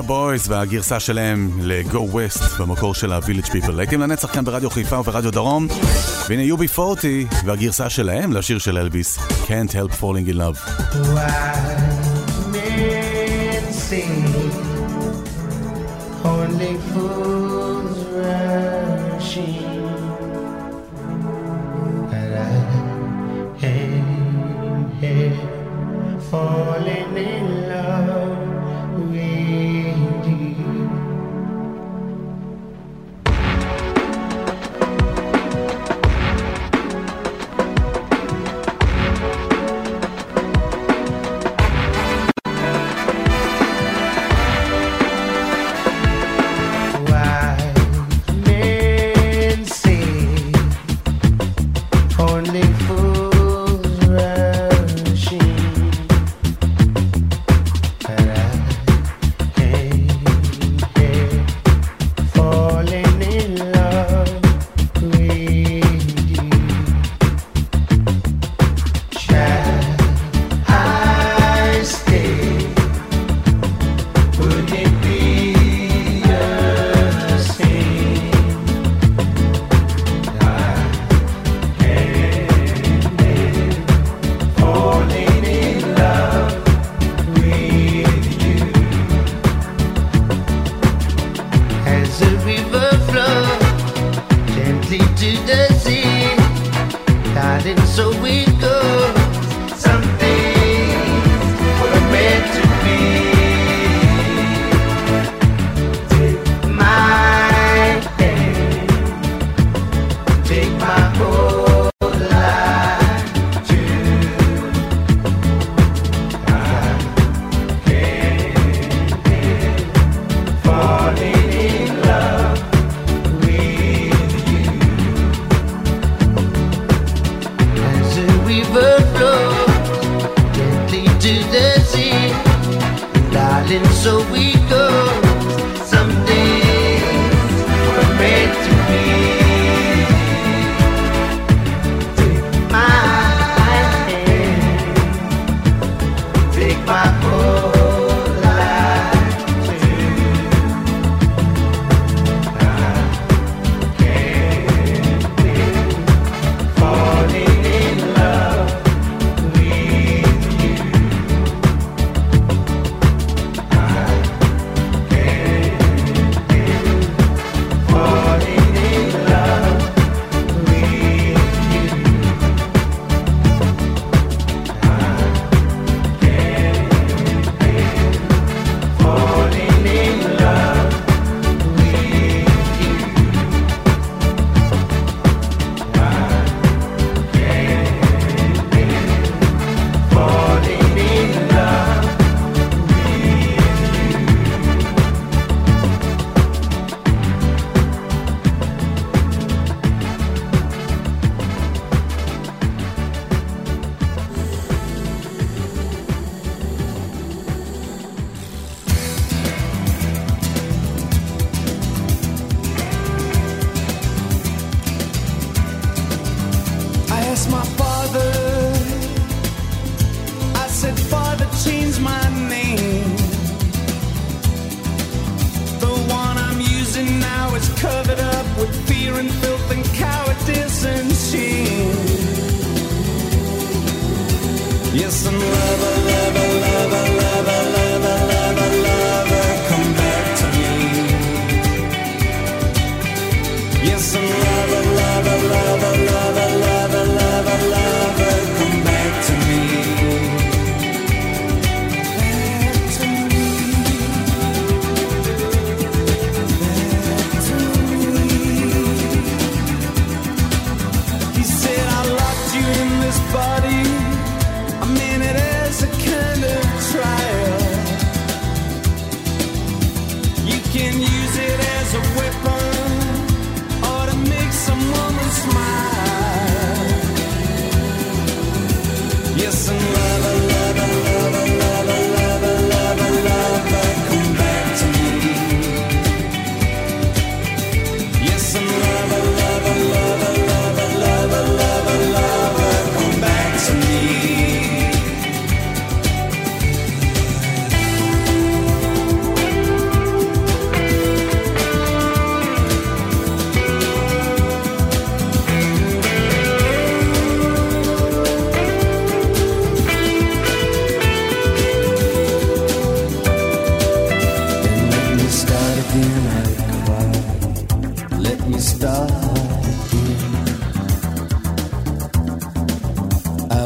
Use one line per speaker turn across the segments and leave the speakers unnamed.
פאשה בויז והגרסה שלהם ל-Go West במקור של ה-Village People. הייתם לנצח כאן ברדיו חיפה וברדיו דרום, והנה UB40 והגרסה שלהם לשיר של אלביס, Can't Help Falling in Love.
Wow. different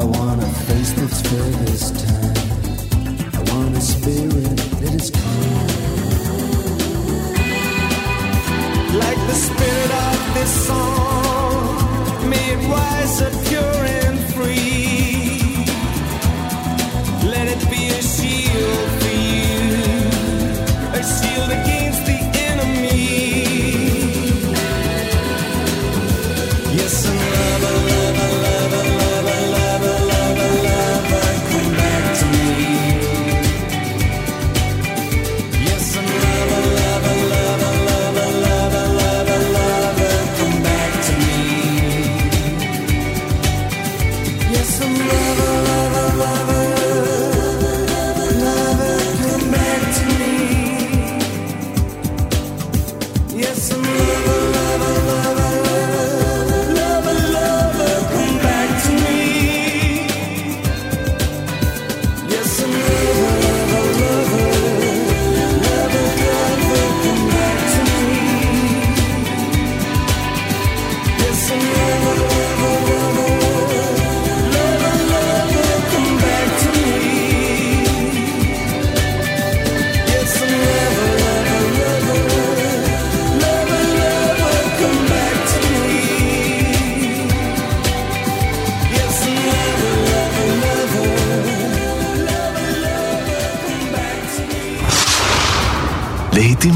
I wanna face this fear this time. I want a spirit that is calm. Like the spirit of
this song, May it wiser, pure, and free. Let it be a shield.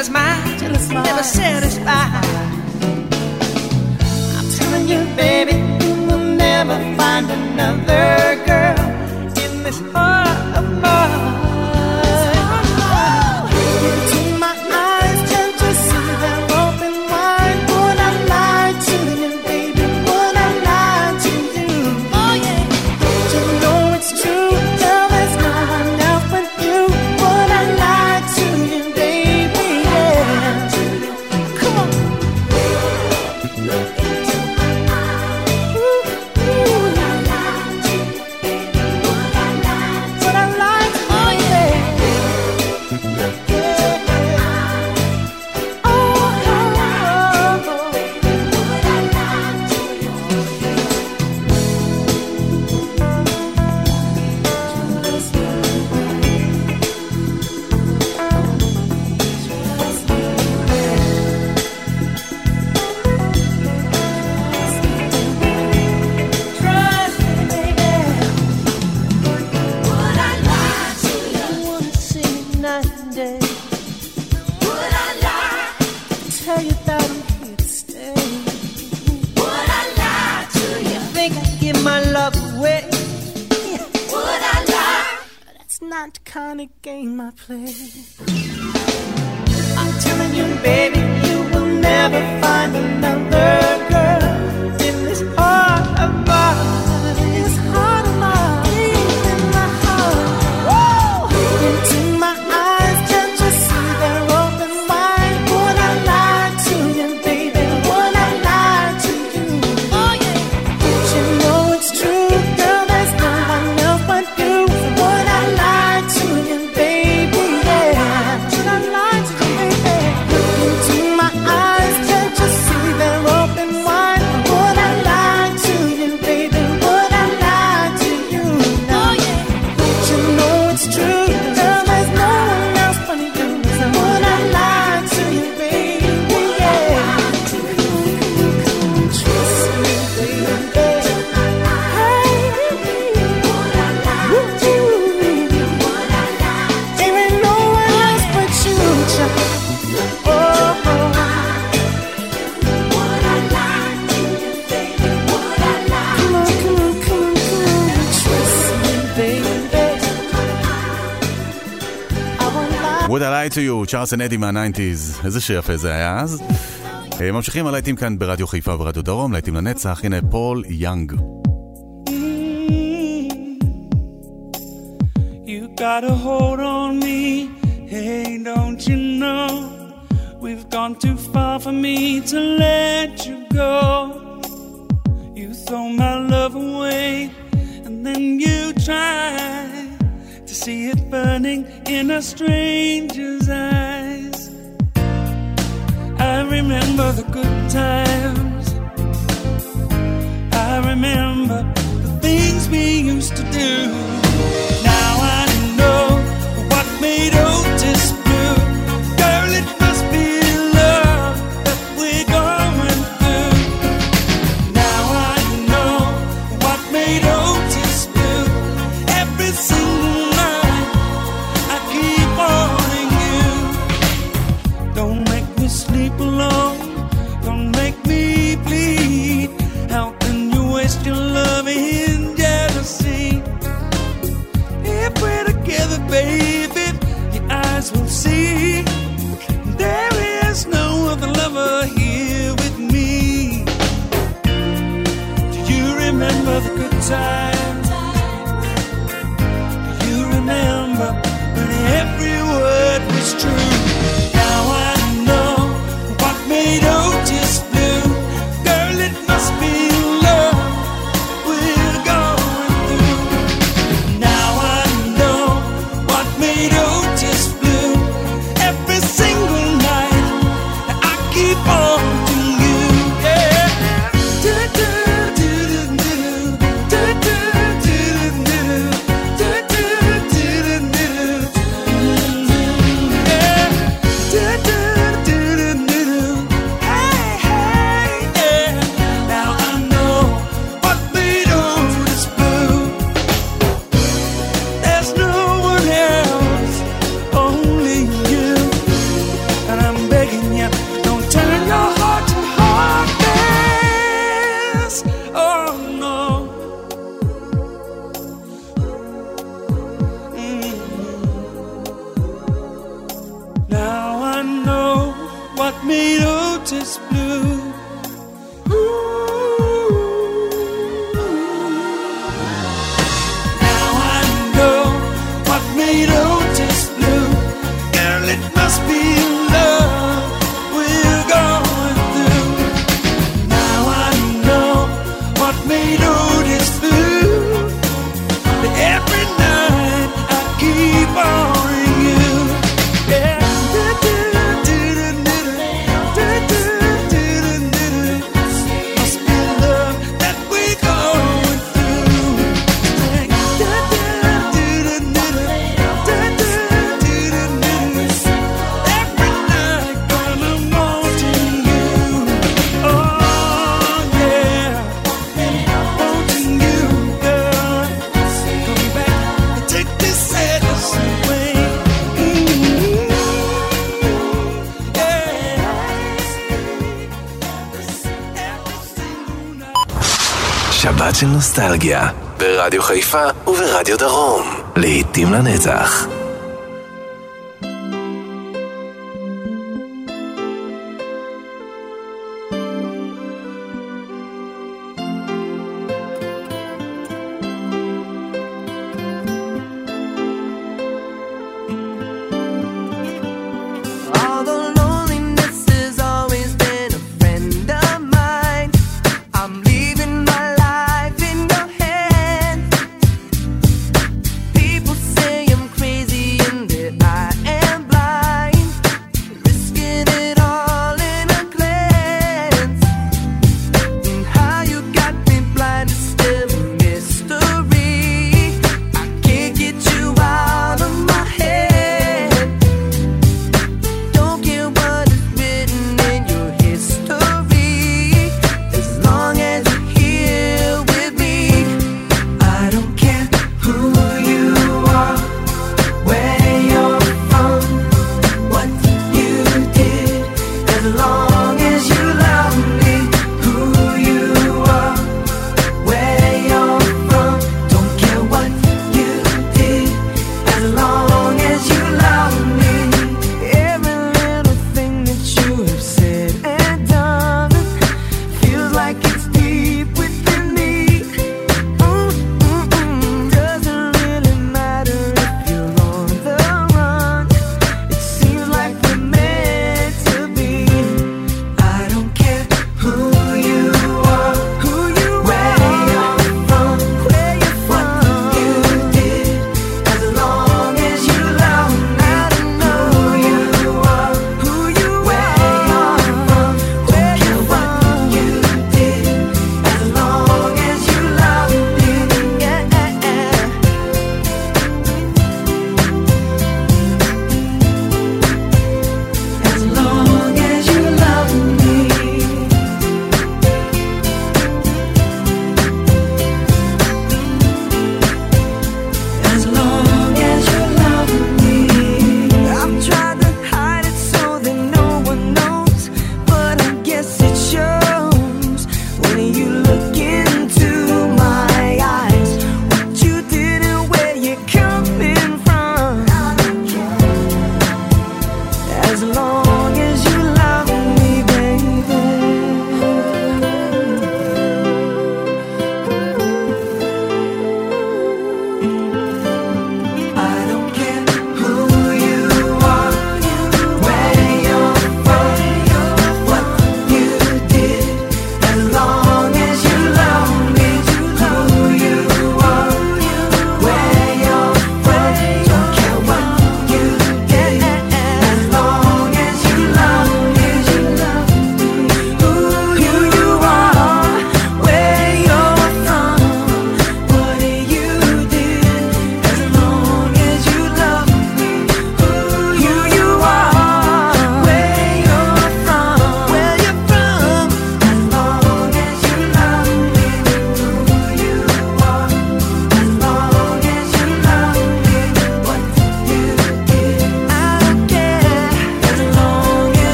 jealous mind, jealous never satisfied. I'm telling you, baby, you will never find another girl in this heart of mine.
צ'ארלס אנדי מהניינטיז, איזה שיפה זה היה אז. ממשיכים הלהיטים כאן ברדיו חיפה וברדיו דרום, להיטים לנצח, הנה פול יאנג.
Got a hold on me, hey, don't you know? We've gone too far for me to let you go. You throw my love away, and then you try to see it burning in a stranger's eyes. I remember the good times. I remember the things we used to do.
נוסטלגיה, ברדיו חיפה וברדיו דרום, לעתים לנצח.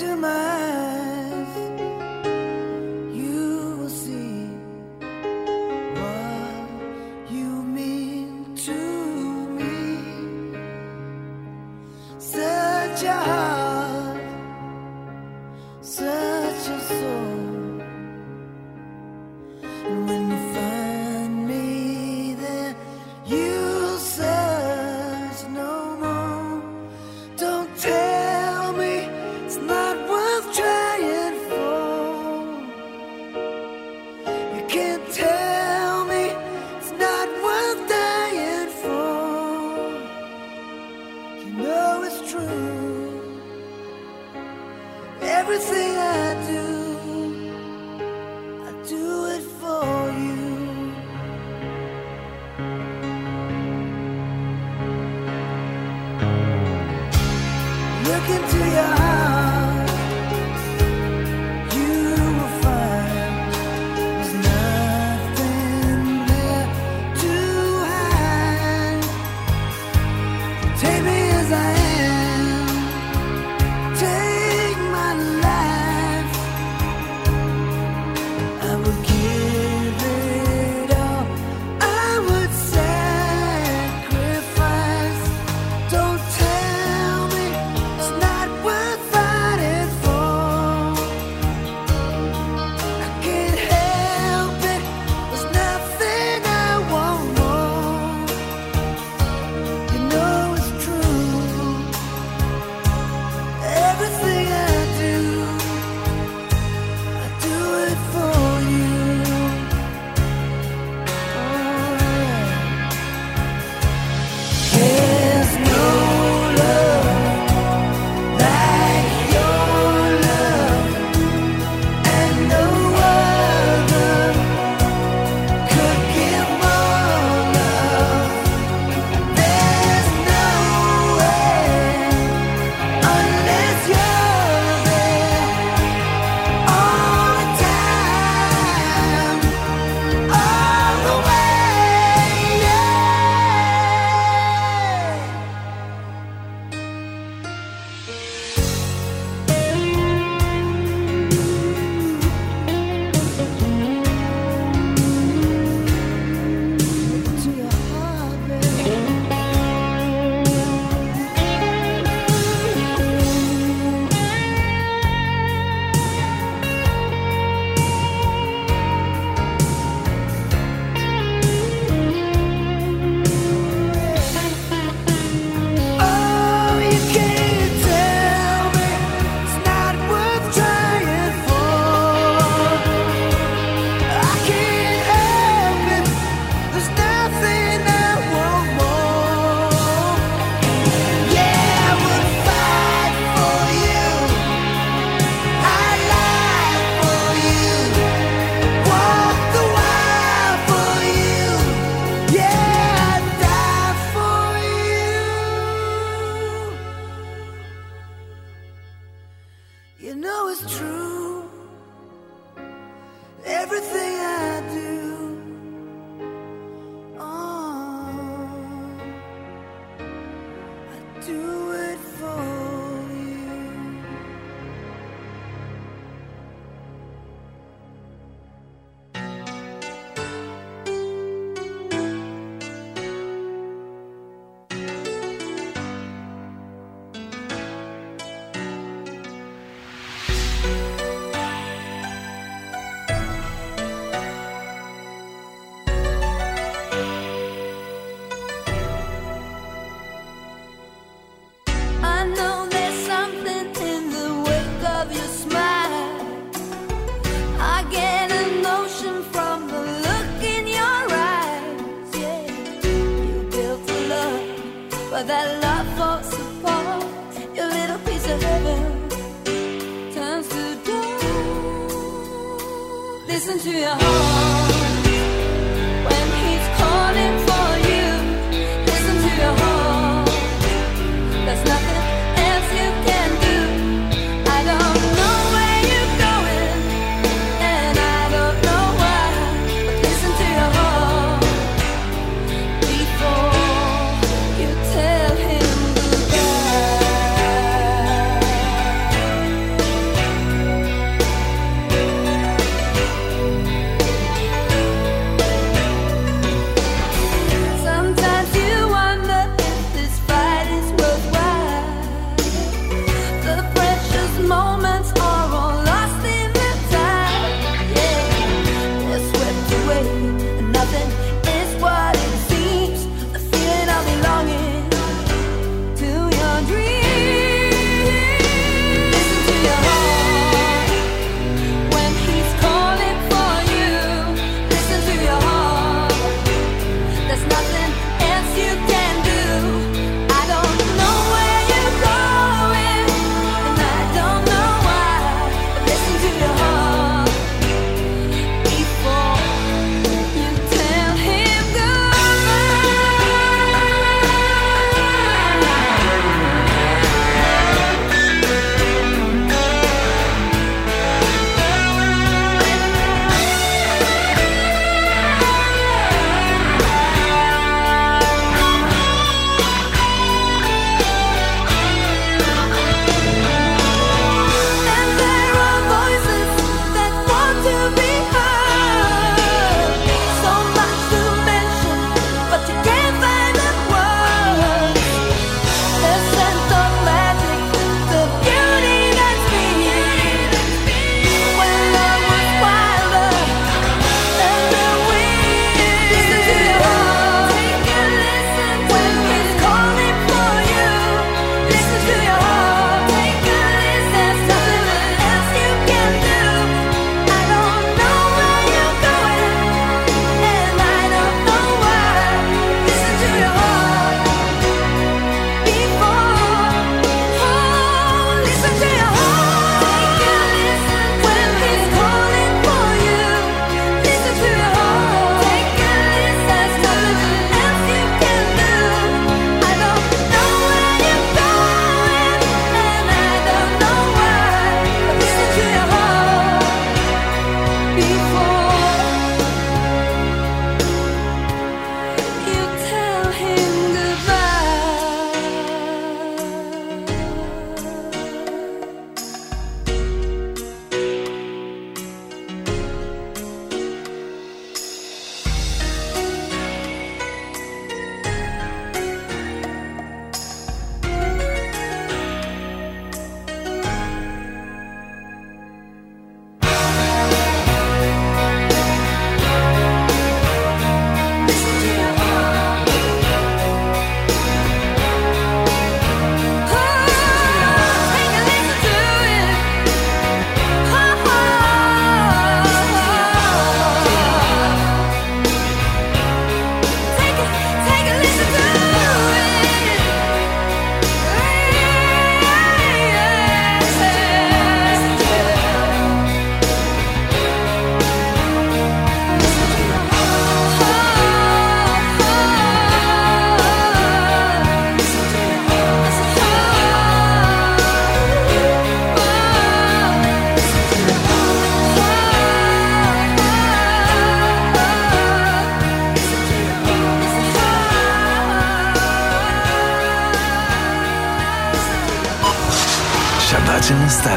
Into my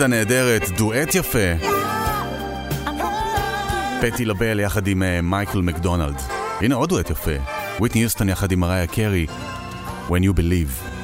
הבלדה נהדרת, דואט יפה. פטי לבל יחד עם אה, מייקל מקדונלד. הנה עוד דואט יפה, וויטני יוסטון יחד עם מריה קרי, When You Believe.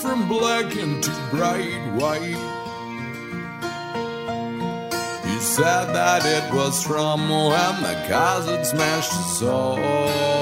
from black into bright white. He said that it was from when the cousin smashed his soul.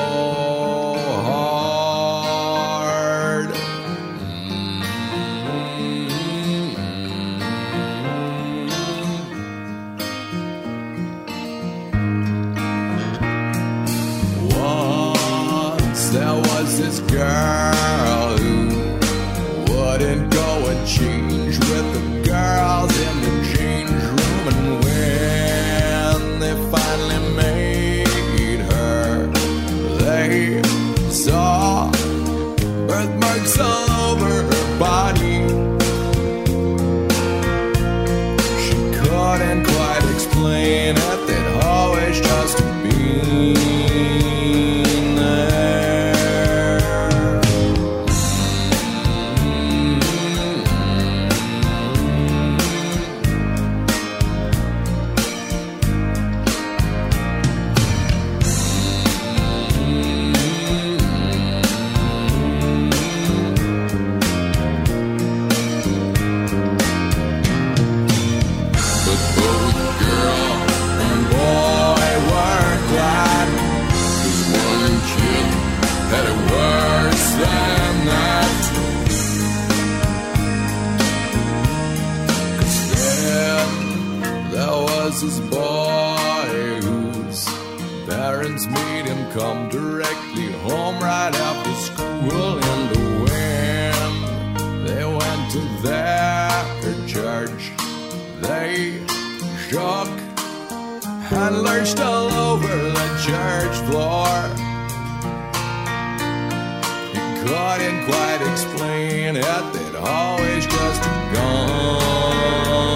Shook and lurched all over the church floor. He couldn't quite explain it, they'd always just gone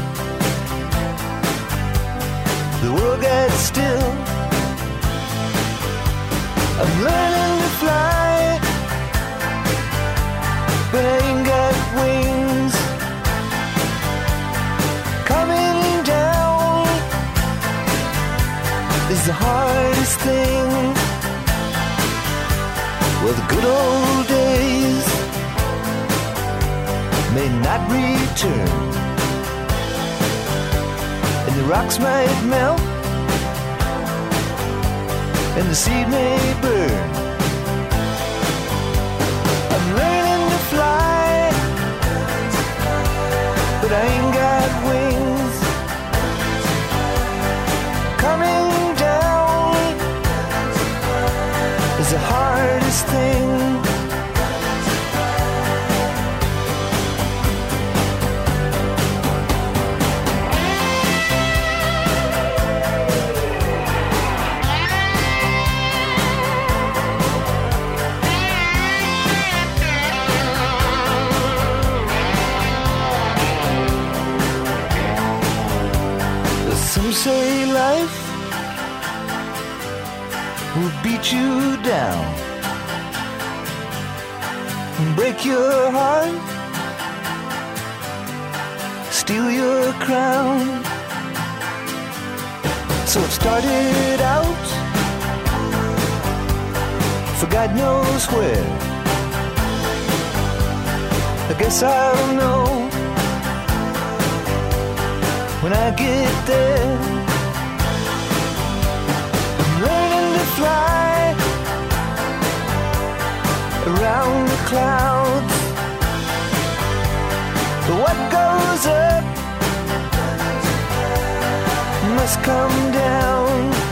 the world gets still. I'm learning to fly, but I got wings. Coming down is the hardest thing. Well, the good old days may not return rocks might melt, and the seed may burn. Say life will beat you down, and break your heart, steal your crown. So it started out for God knows where. I guess I'll know when I get there. Fly around the clouds. What goes up must come down.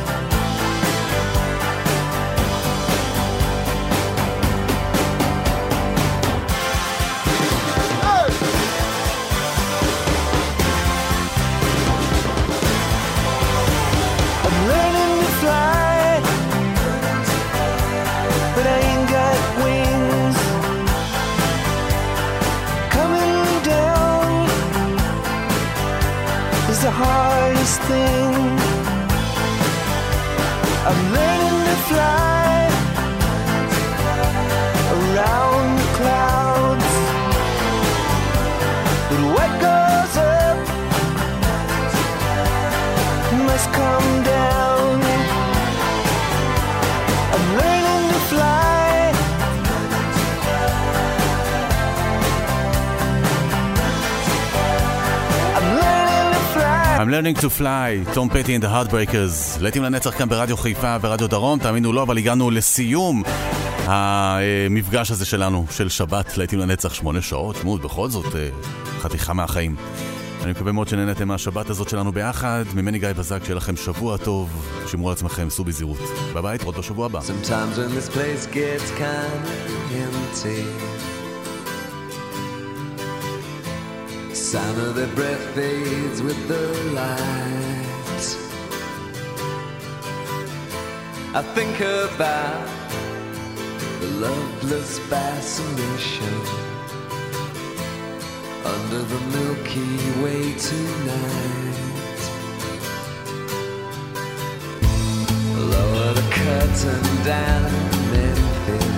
I'm learning to fly,
תום פטי and the Heartbreakers. להיטים לנצח כאן ברדיו חיפה ורדיו דרום, תאמינו לא, אבל הגענו לסיום המפגש הזה שלנו, של שבת, להיטים לנצח, שמונה שעות, תשמעו, בכל זאת אה, חתיכה מהחיים. אני מקווה מאוד שנהנתם מהשבת הזאת שלנו ביחד. ממני גיא בזק, שיהיה לכם שבוע טוב, שמרו על עצמכם, סעו בזהירות. ביי, תראות בשבוע הבא.
Sound of their breath fades with the light. I think about the loveless fascination under the Milky Way tonight. Lower the curtain down Memphis.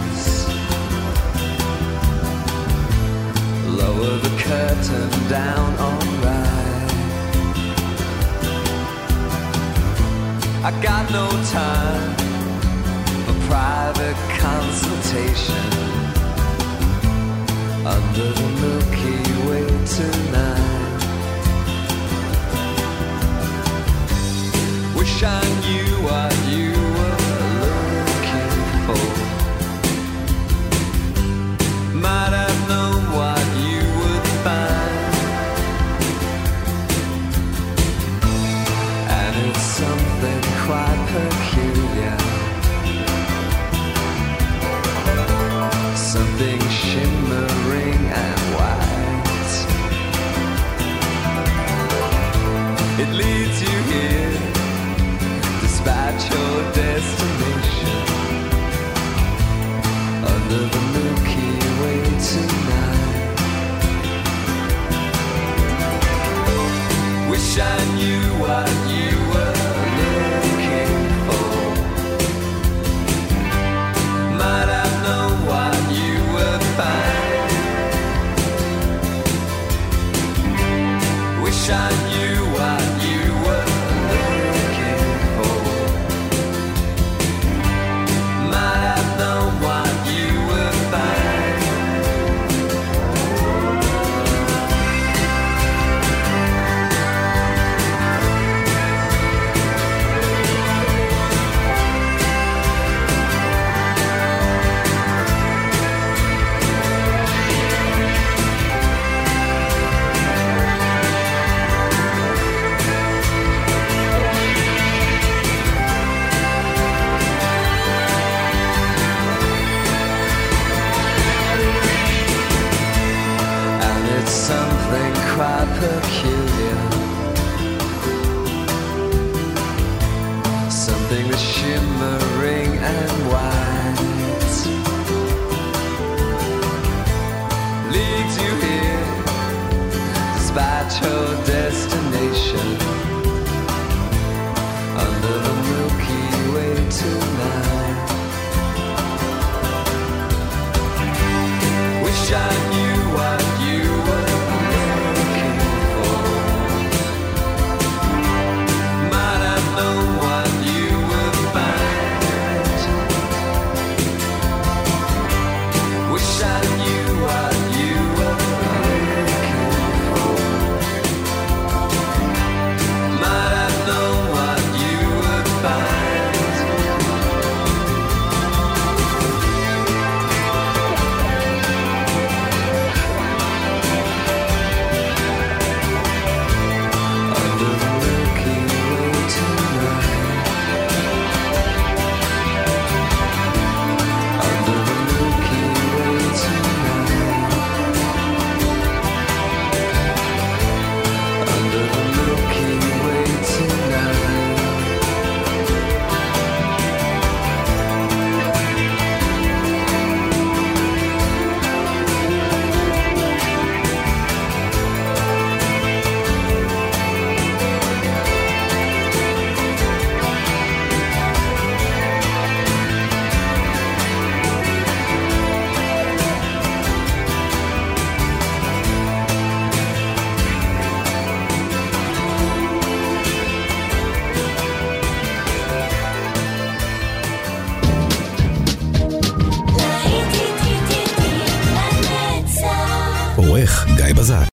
Lower the curtain down, alright. I got no time for private consultation under the Milky Way tonight. Wish I knew what you were looking for. Something